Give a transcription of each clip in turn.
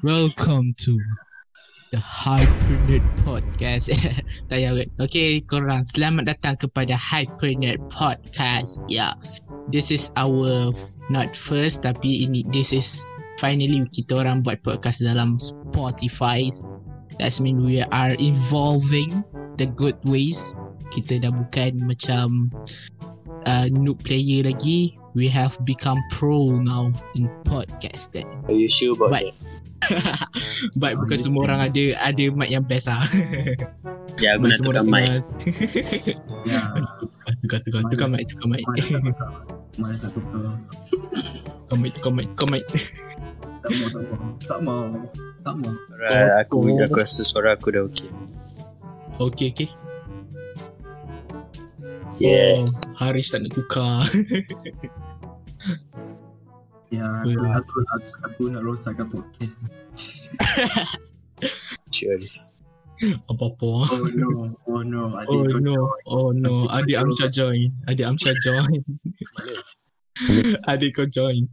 Welcome to the Hypernet Podcast. tak payah wait. Okay, korang selamat datang kepada Hypernet Podcast. Yeah, this is our not first tapi ini this is finally kita orang buat podcast dalam Spotify. That mean we are evolving the good ways. Kita dah bukan macam uh, noob player lagi. We have become pro now in podcasting. Are you sure about But- that? But bukan semua orang ada ada mic yang best ah. Ya, aku Bukan nak semua tukar mic. Ya, tukar tukar tukar mic tukar mic mana tak tukar? Tukar? mic tukar mic tukar mic. Tak mau, tak mau. Tak mau. Tak mau. Suara aku, aku rasa suara aku dah okey. Okay okay. Yeah. Oh, Haris tak nak tukar. Ya, Hmm. aku, aku, aku nak rosakkan podcast ni. Cheers. Apa-apa. Oh no, oh no. Adik Oh kau no, oh no. Adik Amsha join. Adik Amsha join. Adik kau join.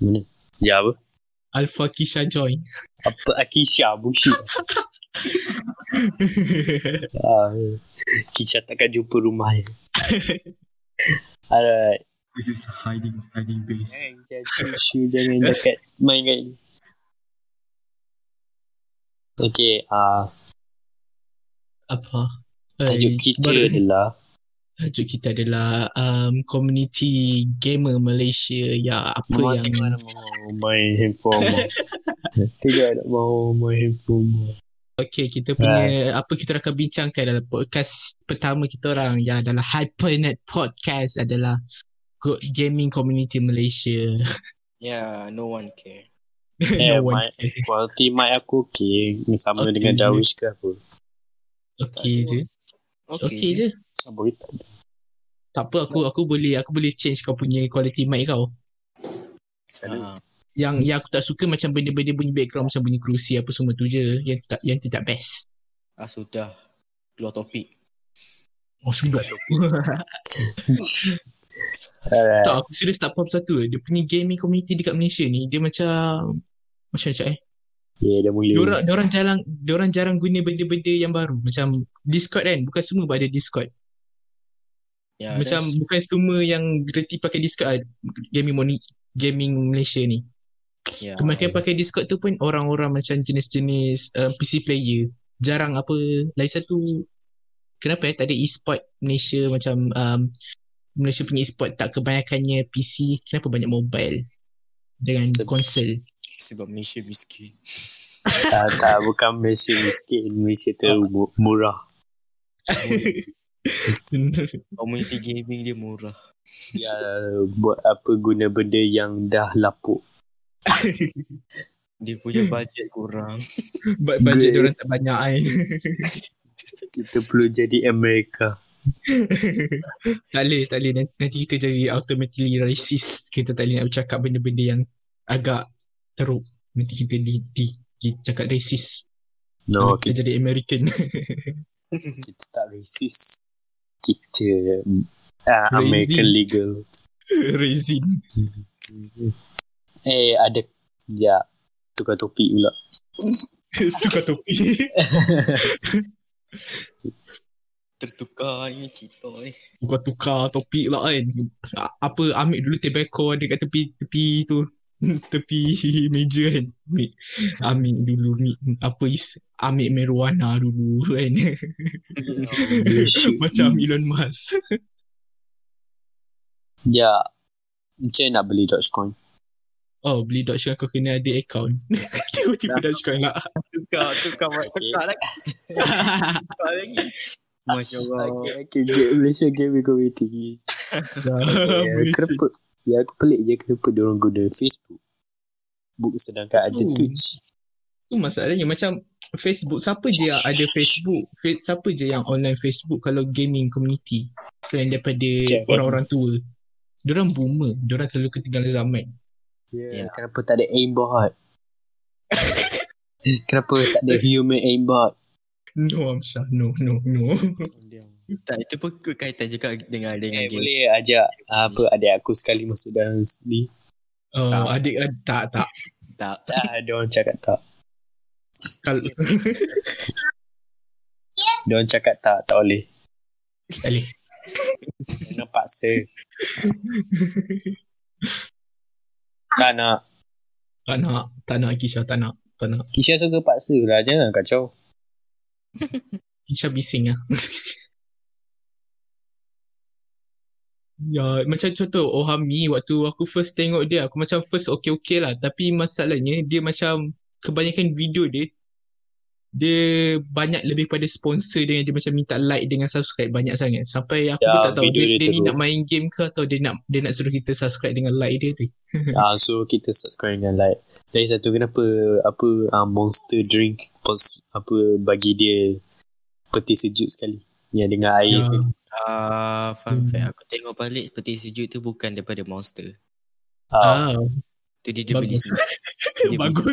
Mana? Ya apa? Alpha Kisha join. Apa Akisha bullshit. ah, Kisha takkan jumpa rumah. Alright. This is hiding, hiding base. Tisu, jangan dekat main kat ni. Okay, ah Apa? tajuk Eh, kita baru- adalah Tajuk kita adalah um, Community Gamer Malaysia Ya apa Mak yang mau main handphone. Tengok nak mau main handphone. Okay kita punya Apa kita akan bincangkan dalam podcast Pertama kita orang Yang adalah Hypernet Podcast Adalah Gaming Community Malaysia Yeah, no one care. Eh, No one mic, quality mic aku okay. Sama Okay dengan je. Darwish ke apa. Okay je Okay, Okay je Apa kita? Tak apa aku aku boleh aku boleh change kau punya quality mic kau. Ah, Yang yang aku tak suka macam benda-benda bunyi background macam bunyi kerusi apa semua tu je yang tak yang tidak best. ah, sudah. Keluar topik. Oh sudah. Alright. tak aku serius tak faham satu. Dia punya gaming community dekat Malaysia ni dia macam macam macam eh. Yeah, dah mula. Diorang diorang jarang diorang jarang guna benda-benda yang baru macam Discord kan bukan semua ada Discord. Yeah, macam that's- bukan semua yang reti pakai Discord ah, gaming moni gaming Malaysia ni. yeah. Kebanyakan pakai Discord tu pun orang-orang macam jenis-jenis uh, PC player. Jarang apa. Lagi satu, kenapa eh tak ada e-sport Malaysia macam um, Malaysia punya e-sport tak kebanyakannya PC. Kenapa banyak mobile dengan Sebab- konsol? Sebab Malaysia miskin. tak, tak, bukan Malaysia miskin. Malaysia tu mu- murah. Community gaming dia murah. Ya, buat apa guna benda yang dah lapuk. Dia punya budget kurang. Budget dia orang tak banyak kan. Kita perlu jadi Amerika. tak boleh, tak boleh. Nanti, kita jadi automatically racist. Kita tak boleh nak bercakap benda-benda yang agak teruk. Nanti kita di, di, di cakap racist. No, kita, kita, jadi American. kita tak racist. Kita uh, Raisin. American legal. Resin. Eh, ada ya tukar topik pula. Tukar topi. Tertukar ni cerita ni. Tukar-tukar topik lah kan. Apa ambil dulu tobacco ada kat tepi tepi tu. tepi meja kan. Ambil, ambil dulu ni apa is ambil marijuana dulu kan. Macam Elon Musk. Ya, macam nak beli Dogecoin? Oh beli Dogecoin kau kena ada account. Tiba-tiba Dogecoin lah. Tukar, tukar, tukar lagi. Tukar lagi. Masya Allah. Okay. Malaysia Gaming Community. Ya, kenapa? Ya, aku pelik je kenapa dia orang guna Facebook. Book sedangkan ada Hmm. Twitch. Tu masalahnya macam Facebook siapa je yang ada Facebook Fa- siapa je yang online Facebook kalau gaming community selain daripada Okay. orang-orang tua Diorang boomer Diorang terlalu ketinggalan zaman Ya, Ya. kenapa tak ada aimbot? kenapa tak ada human aimbot? No Amsha No no no Tak, itu pun kaitan juga dengan dengan Eh, game. boleh ajak apa adik aku sekali masuk dalam ni. uh, Tak. Adik ad- tak tak Tak. Tak ada orang cakap tak. Kalau Dia orang cakap tak, tak boleh. tak boleh. Kena paksa. tak nak. Tak nak, tak nak Kisha, tak nak, tak nak. Kisha suka paksa lah. Jangan kacau. Kisha bising lah. ya, macam contoh Ohami waktu aku first tengok dia, aku macam first okay-okay lah. Tapi masalahnya dia macam kebanyakan video dia dia banyak lebih pada sponsor dengan dia macam minta like dengan subscribe banyak sangat sampai aku Ya, pun tak tahu dia, dia dia ni nak main game ke atau dia nak dia nak suruh kita subscribe dengan like dia ni ah, so kita subscribe dengan like. Lagi satu kenapa apa ah, monster drink pos, apa bagi dia peti sejuk sekali. Yang dengan air Ya. sekali. Ah, fun Hmm. fact. Aku tengok balik peti sejuk tu bukan daripada Monster. Ah, ah, Tu dia, dia beli Bagus. sendiri. Dia bagus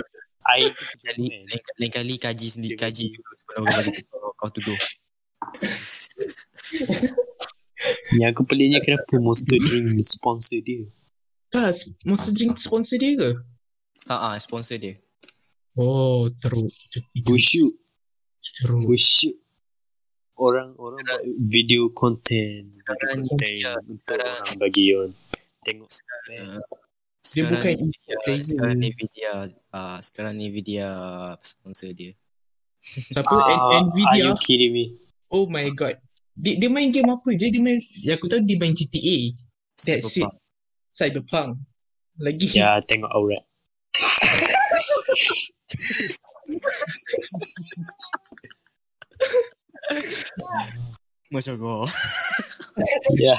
air tu Kali, lain, lain kali kaji sendiri, kaji dulu sebelum kau bagi kau, kau tuduh. Yang aku peliknya kenapa monster drink sponsor dia. ah, monster drink sponsor dia ke Ha ah, sponsor dia. oh teruk Busuk. teruk Busuk. Orang orang buat video content, Sekarang video content dia- untuk sekarang- orang bagi orang tengok best. dia Sekarang bukan ni e-sport dia, player sekarang ni Nvidia ah sekarang ni Nvidia sponsor dia. siapa N- Nvidia Are you kidding me? oh my god dia, dia main game apa je dia main yang aku tahu dia main GTA That's it. Cyberpunk. Cyberpunk lagi Ya, tengok aurat. Masya Allah. Ya.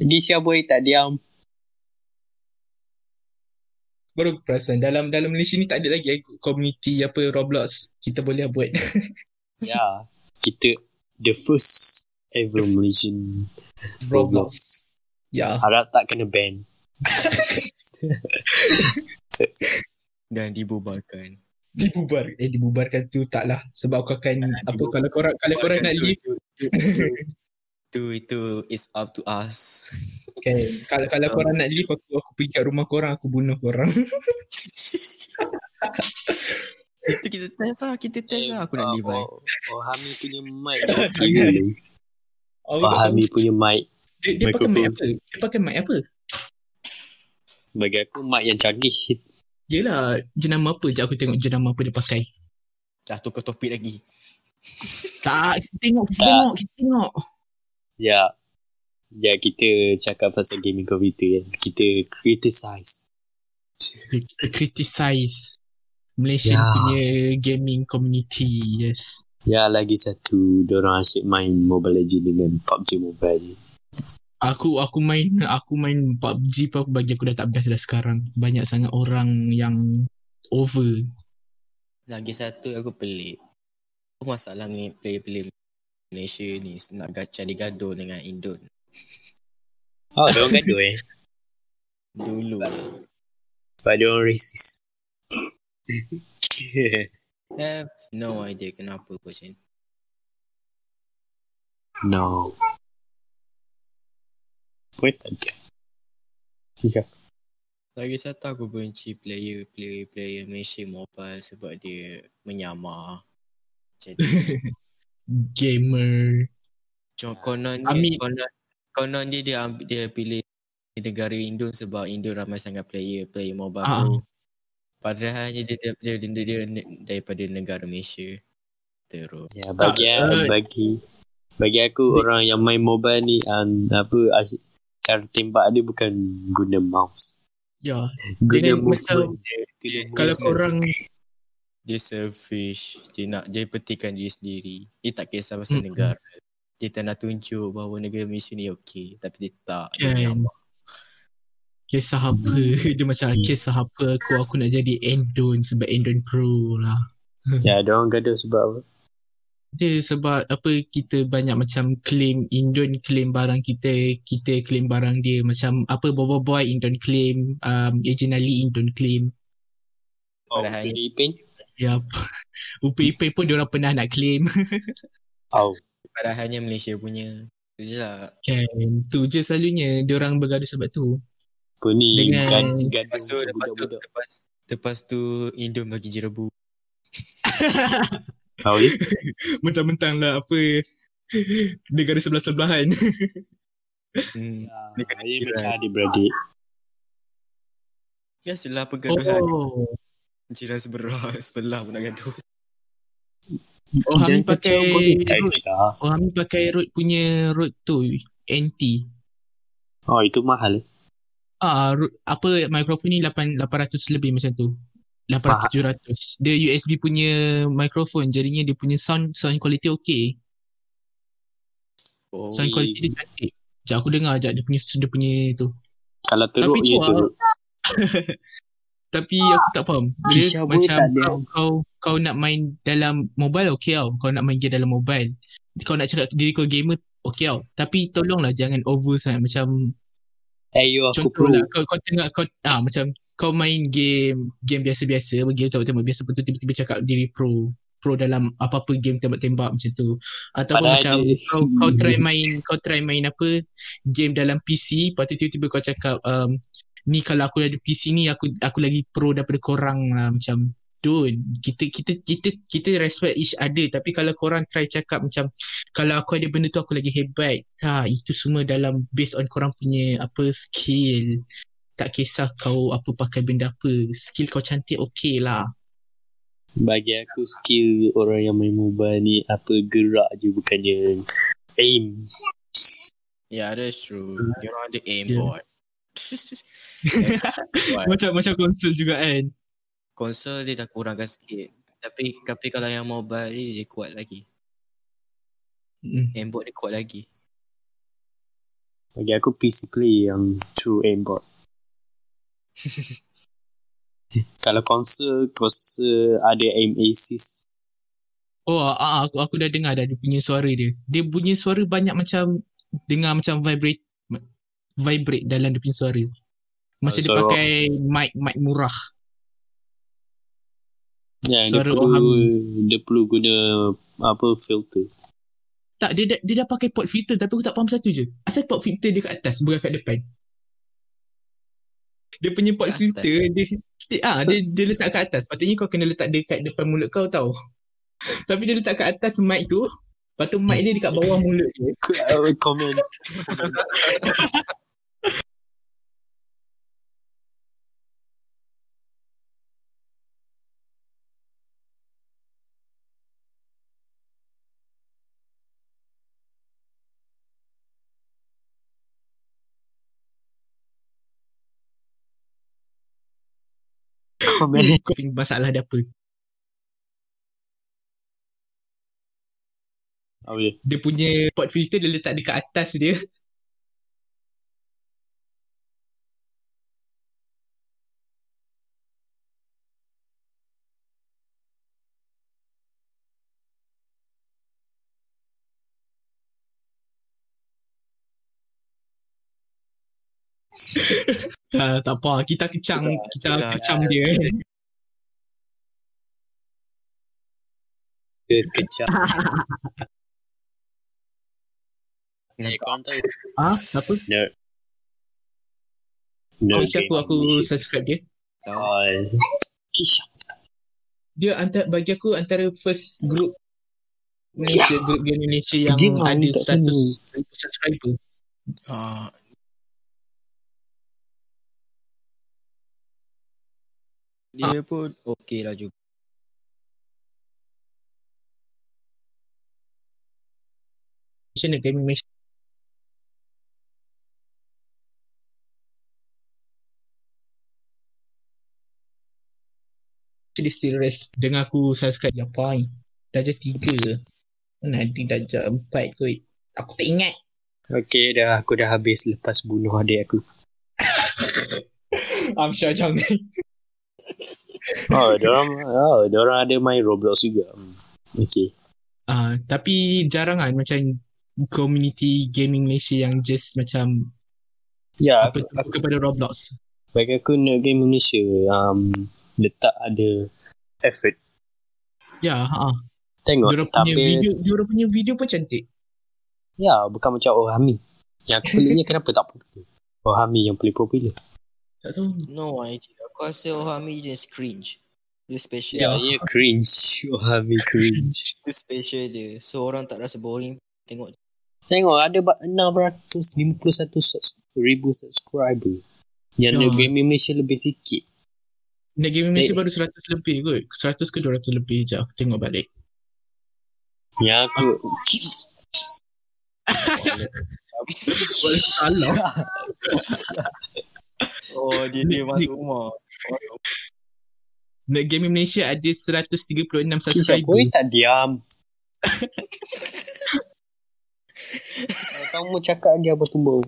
Gisha boy tak diam. baru aku perasan dalam dalam Malaysia ni tak ada lagi eh, community apa Roblox kita boleh buat Ya. Kita the first ever Malaysian Roblox Roblox. ya Harap tak kena ban. Dan dibubarkan. dibubar eh dibubarkan tu taklah sebab aku akan apa kalau korang kalau korang nak leave itu, itu, is up to us. kan kalau kalau korang nak leave aku aku pergi kat rumah korang aku bunuh korang itu kita test lah, kita test lah. Aku nak leave oh, bye. oh, Hami punya mic dulu. oh, Oh, Hami punya mic dia, dia pakai mic apa dia pakai mic apa bagi aku mic yang canggih. Yelah jenama apa je aku tengok jenama apa dia pakai Dah tukar topik lagi. tak kita tengok kita Tak. tengok kita tengok Ya. Ya kita cakap pasal gaming komputer kan. Kita criticize. kita criticize Malaysian Ya. punya gaming community yes Ya lagi satu Diorang asyik main Mobile Legends dengan PUBG Mobile. Aku aku main aku main PUBG pun aku bagi aku dah tak best dah sekarang. Banyak sangat orang yang over. Lagi satu aku pelik. Apa masalah ni player-player Malaysia ni nak ga- cari gaduh dengan Indon. Oh diorang gaduh eh Dulu. Sebab diorang racist Have no idea kenapa macam ni. No Apa tak ada Ya Lagi satu aku benci player player player Malaysia mobile sebab dia menyamar. Jadi Gamer. Cuma konon Amin. dia, konon, konon dia dia, ambil, dia pilih negara Indon sebab Indon ramai sangat player player mobile Ah. Padahal dia, dia, dia, dia, dia, dia, daripada negara Malaysia. Terus. Ya bagi uh, bagi bagi aku orang yang main mobile ni um, apa as, cara tembak dia bukan guna mouse. Ya. Guna Dengan movement. macam- dia, guna Kalau korang Dia selfish. Dia nak dia petikan diri sendiri. Dia tak kisah pasal Mm-mm. negara. Dia tak nak tunjuk bahawa negara Malaysia ni okey. Tapi dia tak. Dia Kan. kisah apa dia macam Hmm. kisah apa aku aku nak jadi Endon sebab Endon Pro lah. Ya, dia orang gaduh sebab apa? Dia sebab apa kita banyak macam claim Indon claim barang kita, kita claim barang dia macam apa Bobo Boy Indon claim, um, Agent Ali Indon claim. Oh, Ipin Ipin? Ya. Upi Ipai pun dia orang pernah nak claim. Oh, Padahalnya Malaysia punya. Itu je lah. kan. Tu je selalunya dia orang bergaduh sebab tu. apa ni? Dengan- gaduh Lepas tu, lepas tu, lepas, Lepas tu Indom bagi jerebu. Tahu je. Mentang-mentang lah apa negara sebelah-sebelahan. Hmm. Ah, Ini macam adik-beradik. Biasalah pergaduhan. Oh. oh. Jiran sebelah, sebelah pun nak gaduh. Oh, Hami pakai. Oh, Hami pakai root punya root tu. NT. Oh, itu mahal. Ah, root, apa mikrofon ni 8 800 lebih macam tu. 800 700. Dia USB punya mikrofon jadinya dia punya sound sound quality okay. Oh, Sound quality dia cantik. Sekejap aku dengar sekejap dia punya dia punya tu. Kalau teruk, Tapi ya tu teruk. Tapi aku tak faham. Dia pun macam kau, kau kau nak main dalam mobile okay tau. Kau nak main game dalam mobile. Kau nak cakap diri kau gamer okay tau. Tapi tolonglah jangan over sangat macam Eh, yo, aku contoh pro. lah kau kau tengok kau ah macam kau main game game biasa-biasa game tembak-tembak biasa betul tiba-tiba cakap diri pro pro dalam apa-apa game tembak-tembak macam tu. Ataupun Padahal macam kau kau try main kau try main apa game dalam PC lepas tu tiba-tiba kau cakap um, ni kalau aku ada PC ni aku aku lagi pro daripada korang lah. Macam dude kita kita kita kita respect each other. Tapi kalau korang try cakap macam kalau aku ada benda tu aku lagi hebat. Ha itu semua dalam based on korang punya apa skill tak kisah kau apa pakai benda apa skill kau cantik okay lah Bagi aku skill orang yang main mobile ni apa gerak je bukannya aim. Yeah, that's true. Dia orang ada Yeah. aimbot. Aimbot. macam macam konsol juga kan Konsol dia dah kurangkan sikit. Tapi tapi kalau yang mobile ni dia kuat lagi. Hmm. Aimbot dia kuat lagi. Bagi aku PC play yang true aimbot. Kalau konsol, konsol ada aim assist. oh ah, aku aku dah dengar dah dia punya suara dia dia punya suara banyak macam dengar macam vibrate vibrate dalam dia punya suara macam dia Suara- pakai mic mic murah Ya, dia Suara perlu, orang. dia perlu guna apa filter. Tak, dia, dah- dia dah pakai port filter tapi aku tak faham satu je. Asal port filter dia kat atas bukan kat depan? Dia punya port filter dia, dia ah dia, dia letak kat atas. Patutnya kau kena letak dia kat depan mulut kau tau. Tapi dia letak kat atas mic tu. Lepas tu mic dia dekat bawah mulut dia. Komen. Komen. Kau punya masalah dia apa? Oh, ya. Dia punya port filter dia letak dekat atas dia. Ah, tak apa, kita kecam, kita Itulah. kecam dia. Eh, tahu. Ah, apa? Nerd. Oh, siapa aku subscribe dia? Oh, dia antara bagi aku antara first group Malaysia group game Indonesia yang ada kat 100 sini. subscriber. Ah, dia pun okey lah juga. Macam mana game Malaysia dia still rest. Dengan aku subscribe yang point darjah 3 mana ada darjah 4 kot. Aku tak ingat. Okay dah. Aku dah habis lepas bunuh adik aku. I'm sure jangan Oh, diorang oh, diorang ada main Roblox juga. Hmm. Okay. Ah, tapi jarang kan macam community gaming Malaysia yang just macam Ya, apa tu kepada Roblox. bagi aku Nerd Game Malaysia um, letak ada effort. Ya, ha. Tengok Diorang punya tapi video, diorang punya video pun cantik. ya bukan macam Ohami. Yang aku peliknya kenapa tak popular. Ohami yang paling popular. Tak tahu. No idea. Aku rasa Ohami just cringe. Dia special. Ya, ya cringe. Me cringe. Dia special dia. So orang tak rasa boring tengok. Tengok ada ba- 651 subs- ribu subscriber. Yang Ya. yeah. game Malaysia lebih sikit. Net Game Malaysia Eh. baru 100 lebih kot. 100 ke 200 lebih je. Aku tengok balik. Yang aku Salah. Oh dia dia masuk rumah. Net Game Malaysia ada 136 Kisah subscriber. kau tak diam. Kamu cakap dia apa tumbau.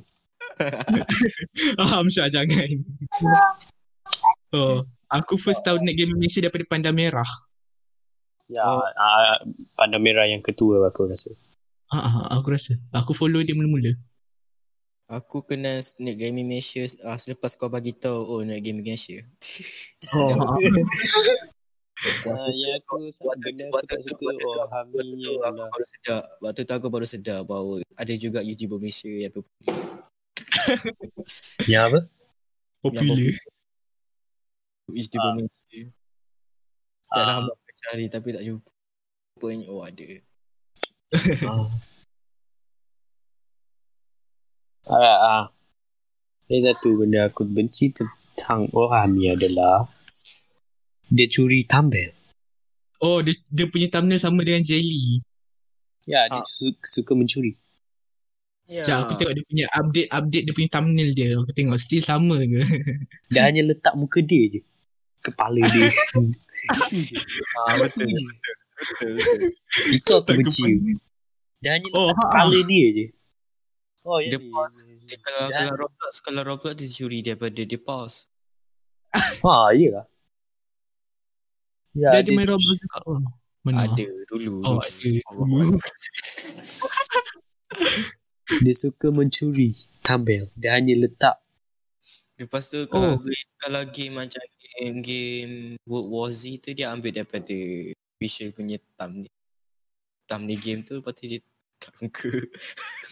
Ah, Syah jangan. oh, aku first tahu Net Game Malaysia daripada Panda Merah. Ya, oh. uh, panda merah yang ketua aku rasa. Ha, ah, aku rasa. Aku follow dia mula-mula. Aku kenal Net Gaming Malaysia uh, selepas kau bagi tahu oh Net Gaming Malaysia. Oh, Uh, ya aku benda tak suka oh Hami Waktu tu aku baru sedar. Waktu tu aku baru sedar bahawa ada juga YouTuber Malaysia yang popular. yang apa? popular. YouTuber Ah. Malaysia. Tak lama aku cari tapi tak jumpa. Rupanya oh ada. Ah, ah. Ini satu benda aku benci tentang Ohami adalah dia curi thumbnail. Oh, dia, dia punya thumbnail sama dengan Jelly. Ya, dia Ah. su- suka mencuri. Ya. Sekejap aku tengok dia punya update-update dia punya thumbnail dia. Aku tengok still sama ke? Dia hanya letak muka dia je. Kepala dia. Itu je. Ah, betul. betul. Betul. betul. Itu aku benci. Dia hanya Oh, letak ha. kepala dia je. Oh, ya. Dia pause. Dia, kalau, Dan- kalau Roblox, kalau Roblox dia curi daripada dia pause. Ha, iyalah. Ya, Dia ada main Roblox juga. Oh, mana? Ada dulu. Oh, dulu. ada. Allah. Dia suka mencuri thumbnail. Dia hanya letak. Lepas tu kalau Oh. game, kalau game macam game, game World War Z tu dia ambil daripada visual punya thumbnail. Thumbnail game tu lepas tu dia tangka.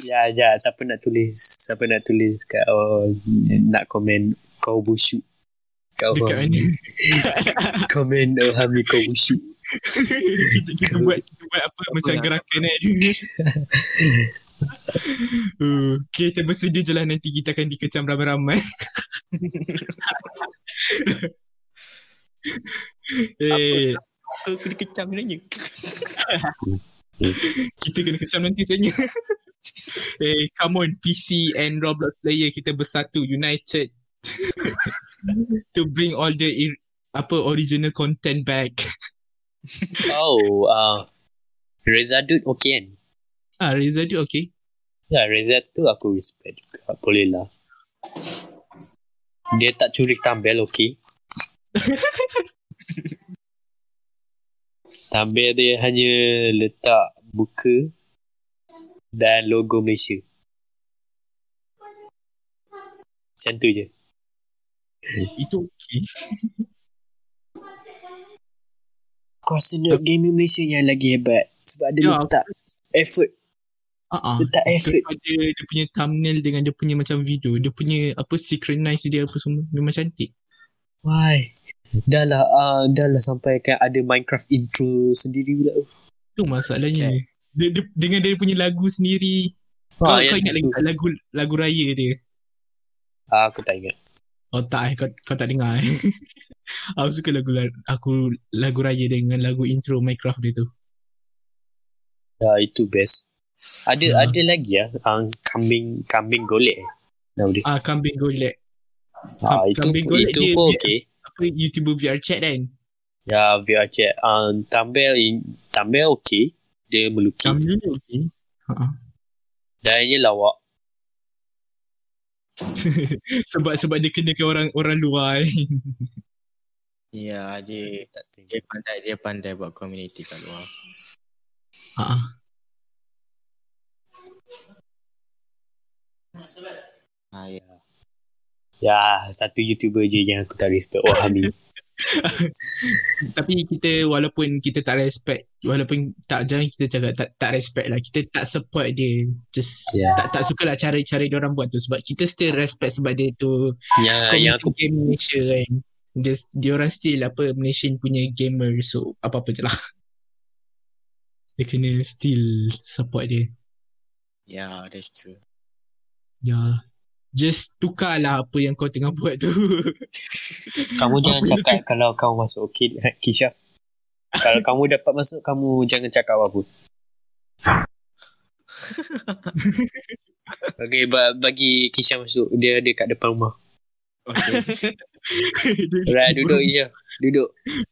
Ya, ya. Siapa nak tulis? Siapa nak tulis kat oh, nak komen kau busuk. Kau Dekat mana? komen oh, Hami kau busuk. kita, kita buat kita buat apa macam nak- gerakan kan. Uh, okay, kita bersedia je lah nanti kita akan dikecam ramai-ramai. eh, Tu aku dikecam nanya. kita kena kecam nanti sebenarnya. eh, come on, PC and Roblox player kita bersatu, united. to bring all the ir- apa original content back. Oh, uh, Reza Dut okay kan? Ah, Reza dia okay. Ya, Reza tu aku respect juga. Boleh lah. Dia tak curi thumbnail, okay? Thumbnail dia hanya letak muka dan logo Malaysia. Macam tu je. Itu okay. Aku rasa nak gaming Malaysia yang lagi hebat. Sebab dia Ya, letak effort. Ah, ah. Letak effort. Daripada dia punya thumbnail dengan dia punya macam video, dia punya apa synchronize dia apa semua memang cantik. Why? Dah lah, uh, dah lah sampai kan ada Minecraft intro sendiri pula. Tu masalahnya. Okay. Dia, dia, dengan dia punya lagu sendiri. kau, Ah, kau yang ingat lagi tak lagu lagu raya dia? Ah, aku tak ingat. Oh tak eh, kau, kau tak dengar eh. aku suka lagu aku lagu raya dengan lagu intro Minecraft dia tu. Ya, itu best. Ada Hmm. ada lagi ya, um, kambing kambing golek. Nama dia. Ah kambing golek. Ah, itu kambing golek itu dia- pun okey. Apa YouTuber VR chat kan? Ya, VR chat. Um, thumbnail in thumbnail okey. Dia melukis. Dia okay. Dan dia lawak. sebab sebab dia kenakan orang orang luar eh. Ya, dia Tak dia pandai dia pandai buat community kat luar. Ha. Ah, ya. Ya, satu YouTuber je yang aku tak respect. Oh, Hami. Tapi kita walaupun kita tak respect Walaupun tak jangan kita cakap tak, tak respect lah Kita tak support dia Just Ya. tak, tak suka lah cara-cara dia orang buat tu Sebab kita still respect sebab dia tu Yang yang aku game Malaysia kan dia, dia orang still apa Malaysian punya gamer So apa-apa je lah Dia kena still support dia Yeah, that's true. Ya Just tukar lah apa yang kau tengah buat tu kamu jangan Apa cakap kalau kamu masuk okey Kisha. Kalau kamu dapat masuk kamu jangan cakap apa. Okay, ba- bagi Kisha masuk. Dia ada kat depan rumah. Okay. Right, duduk Kisha. Duduk.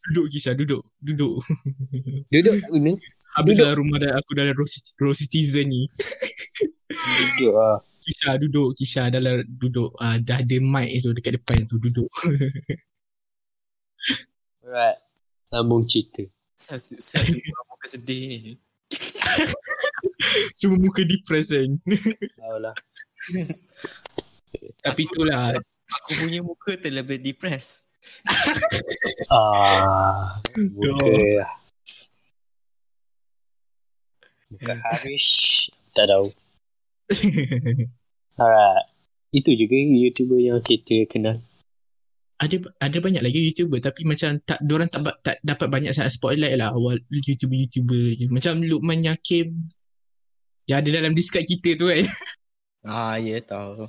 Duduk Kisha duduk Duduk Duduk kat mana? Habis Duduk. dalam rumah dah, aku dalam row, row citizen ni Duduk ah. Kisha duduk Kisha dalam duduk uh, Dah ada mic tu dekat depan tu duduk Alright. Sambung cerita. saya, saya orang muka sedih ni. Semua muka depressed kan Tahu lah. Tapi itulah Aku punya muka terlebih depressed. Ah, muka. Muka Harish. Tak tahu. Alright. Itu juga YouTuber yang kita kenal. ada ada banyak lagi YouTuber tapi macam tak orang tak tak dapat banyak sangat spotlight lah awal YouTuber-YouTuber je. Macam Lukman Yakim yang ada dalam Discord kita tu kan. Ah, ya tahu.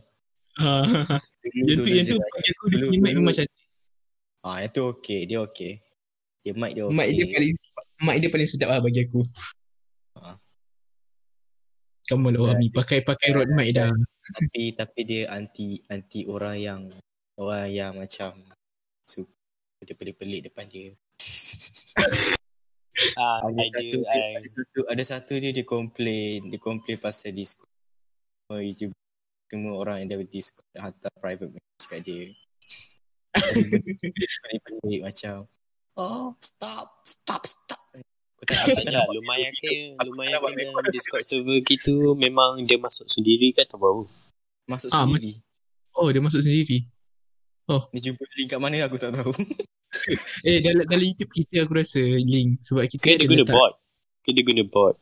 yang tu yang tu bagi aku dia punya mic memang cantik. Ah, yang tu okey, dia okey. Dia mic dia okey. Mic dia paling mic dia paling sedap lah bagi aku. Ah. Kamu lah Wami pakai pakai rod mic dah. tapi tapi dia anti anti orang yang orang yang macam suka dia pelik-pelik depan dia. Ah, Ada satu, dia, I. ada satu ada satu dia dia complain, dia complain pasal Discord. Oh, YouTube semua orang yang ada Discord dah hantar private message kat dia. Dia pelik macam Oh, stop. Aku tak Ya, nak lumayan ke lumayan ke dalam Discord server kita memang dia masuk sendiri ke atau baru? Masuk Ah, sendiri. Oh dia masuk sendiri. Dia jumpa link kat mana aku tak tahu. Eh dalam dalam YouTube kita aku rasa link sebab kita dia ada guna letak- bot? Ke dia guna bot?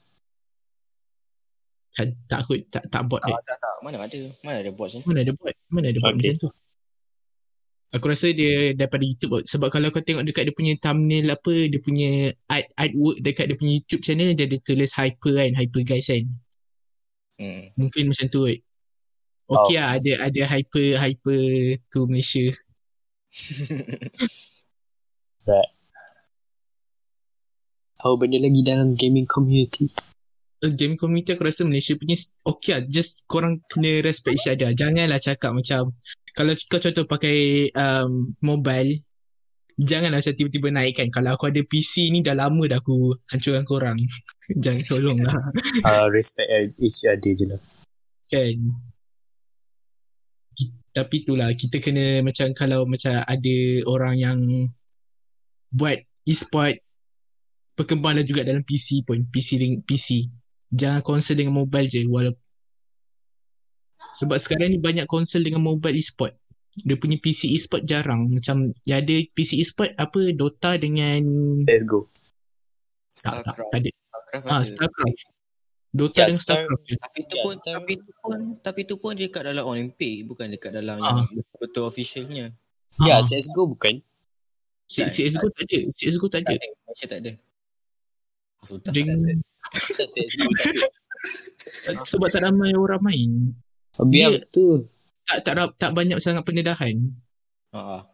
tak tak aku tak tak bot tak, dia. tak, tak. Mana ada? Mana ada macam tu? Mana ada bot? Mana ada bot Okay. macam tu? Aku rasa dia daripada YouTube kot. sebab kalau kau tengok dekat dia punya thumbnail apa dia punya art artwork dekat dia punya YouTube channel dia ada tulis hyper kan hyper guys kan Hmm. mungkin macam tu kot Okay lah ada ada hyper hyper tu Malaysia Tahu benda lagi dalam gaming community? uh, game community aku rasa Malaysia punya okay lah just korang kena respect each other janganlah cakap macam kalau kau contoh pakai um, mobile janganlah macam tiba-tiba naikkan kalau aku ada PC ni dah lama dah aku hancurkan korang. Jangan tolong lah. Uh, respect each other je lah. kan? Tapi itulah kita kena macam kalau macam ada orang yang buat e-sport perkembangan juga dalam PC pun. PC deng- PC jangan concern dengan mobile je walaupun sebab sekarang ni banyak concern dengan mobile e-sport dia punya PC e-sport jarang macam yang ada PC e-sport apa Dota dengan Let's go. tak, tak, Starcraft. tak ada Starcraft ah ada. Starcraft Dota Ya, dengan Star- Starcraft je. Tapi tu Ya, pun Star- tapi tu pun tapi tu pun dia kat dalam Olympic bukan dekat dalam Ah. yang betul officialnya. Ya, Ah. CSGO bukan? C- CSGO tak ada CSGO tak ada Tak ada. Malaysia tak ada. Ah, tak ada? sebab tak ramai orang main Biar Dia- betul. tak tak tak banyak sangat pendedahan Ha.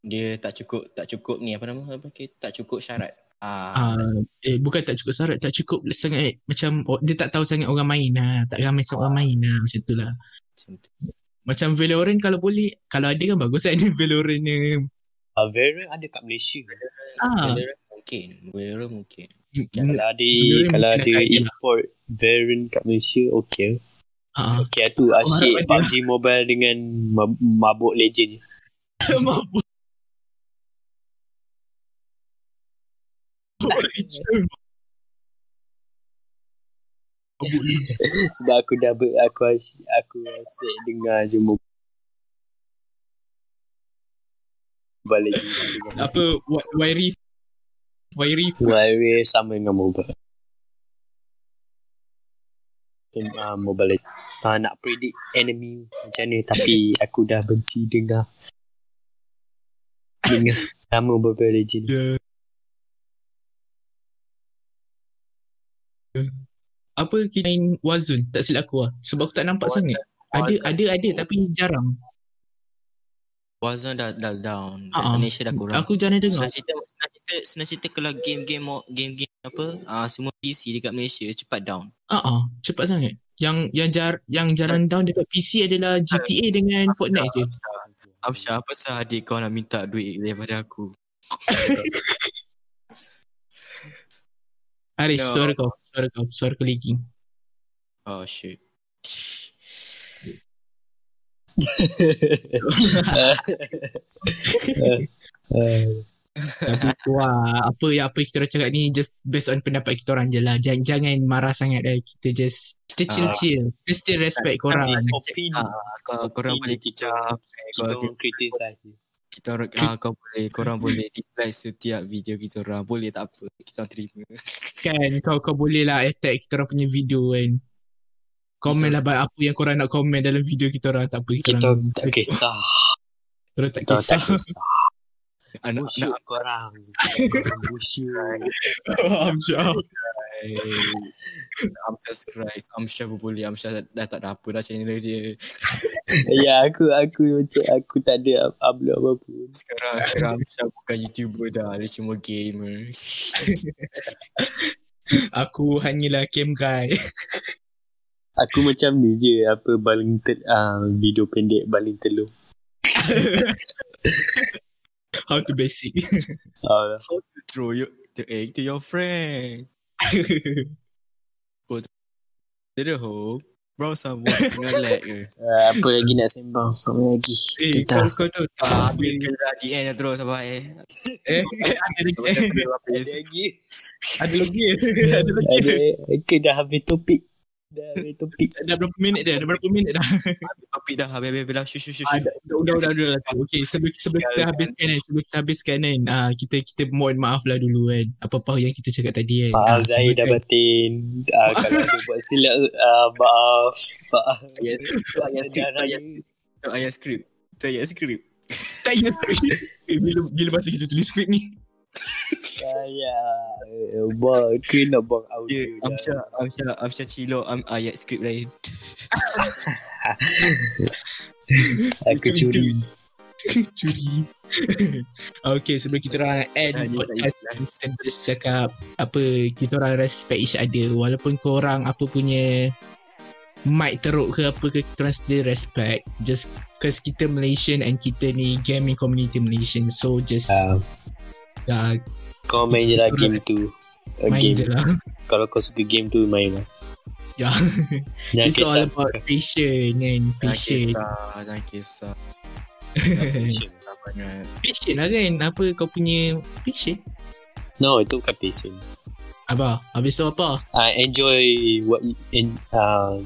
Dia tak cukup tak cukup ni apa nama apa okay, tak cukup syarat. Ah, uh, eh bukan tak cukup syarat tak cukup sangat macam oh, dia tak tahu sangat orang main lah tak ramai sangat orang main lah macam tu lah macam tu. macam Valorant kalau boleh kalau ada kan bagus kan Valorant ni Uh, Valorant ada kat Malaysia. ah Valorant mungkin. Valorant mungkin. m- Kalau ada Valorant kalau ada lah. e-sport Valorant kat Malaysia, okay. Ah Okay, tu asyik ada. PUBG Mobile dengan mab- mabuk legend. mabuk Sebab aku dah ber, aku asyik, aku asyik dengar je Mobile Legends. Apa Wairi Wairi Warrior sama dengan mobile. Uh, mobile Legends. Uh, nak predict enemy macam ni tapi aku dah benci dengar dengar nama Mobile Legends. Ya. Apa kita main Warzone tak silap aku lah Sebab aku tak nampak sangat Ada ada ada tapi jarang Warzone dah, dah down. Ah. Malaysia dah kurang. Aku jarang dengar Senang cerita, senang cerita, senang cerita kalau game-game game-game apa, ah semua PC dekat Malaysia cepat down. Ah ah, cepat sangat. Yang yang jar yang jarang down dekat PC adalah GTA dengan Fortnite je. Amsyah, apa sah adik kau nak minta duit daripada aku? Aris, No. suara kau, suara kau, suara kau lagging. Oh shit. Uh, Tapi wah, apa yang apa kita orang cakap ni just based on pendapat kita orang je lah. Jangan jangan marah sangat dah. Kita just kita Ah. chill-chill. Kita still respect korang. It's opinion. Ah, kau, korang boleh kita kicap. kita orang criticize. Kita orang, ah, kau boleh, korang boleh dislike setiap video kita orang. Boleh tak apa. Kita terima. Kan kau kau boleh lah attack kita orang punya video kan. Komen lah apa yang korang nak komen dalam video kita orang tak apa kita, Kita orang tak kisah. kita tak Kita kisah. tak kisah. Anak, Busyuk anak, korang. Syah. I'm subscribe. Amsyah pun boleh. Amsyah dah, dah tak ada apa dah channel dia. Ya aku aku macam aku tak ada up- upload apa pun. Sekarang, sekarang Amsyah bukan YouTuber dah. Dia cuma gamer. Aku hanyalah cam guy. Aku macam ni je apa baling tel, uh, video pendek baling telur. How to basic. Uh, How to throw your, the egg to your friend. To the home. Bro, someone tengah lag ke? uh, apa lagi nak sembang? Apa lagi? eh, Kita kau, kau tahu tak? Ah, habis ke dah di end terus apa eh. eh, eh, ada lagi. Sampai Eh, sebelum habis. lagi. ada lagi. ada lagi. Ada ke dah habis topik. Dah topik. Dah berapa minit dah? Dah berapa minit dah? Topik dah habis habis dah shush shush shush. Ah, dah, dah, dah. Okay, sebelum, sebelum kita habiskan kan, sebelum kita habiskan kan, ah, kita kita mohon maaf lah dulu kan. Apa-apa yang kita cakap tadi kan. Maaf Ah, Zahid dah batin. Uh, kalau ada buat silap uh, maaf. Maaf. Ayat tu ayat skrip, tu ayat, skrip. Tu ayat skrip. Eh, bila, bila masa kita tulis skrip ni? Ya. Bang, kena nak buang audio. Ya, dah. Amsyah, Amsyah, Amsyah Cilo, am, ayat skrip lain. Aku curi. Curi. okay, sebelum kita orang end Ah, podcast kita just cakap apa kita orang respect each other walaupun korang apa punya mic teruk ke apa ke kita orang still respect just cause kita Malaysian and kita ni gaming community Malaysian so just Uh, uh, main je lah game tu. A main game. je lah Kalau kau suka game tu main lah. Ya. Jangan it's all about patient kan Jangan patient kisah, jangan kisah. Banyak. patient lah kan apa kau punya patient No, itu bukan patient. apa habis tu apa I enjoy what you- en, uh,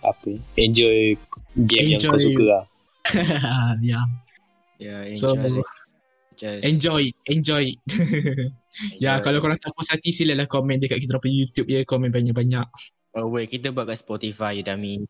apa enjoy game yang kau Enjoy. suka lah. ya Ya, So, enjoy. Just enjoy enjoy Ya enjoy. kalau korang tak puas hati silalah komen dekat kita orang punya YouTube ya komen banyak-banyak. Oh wait, kita buat kat Spotify Dami.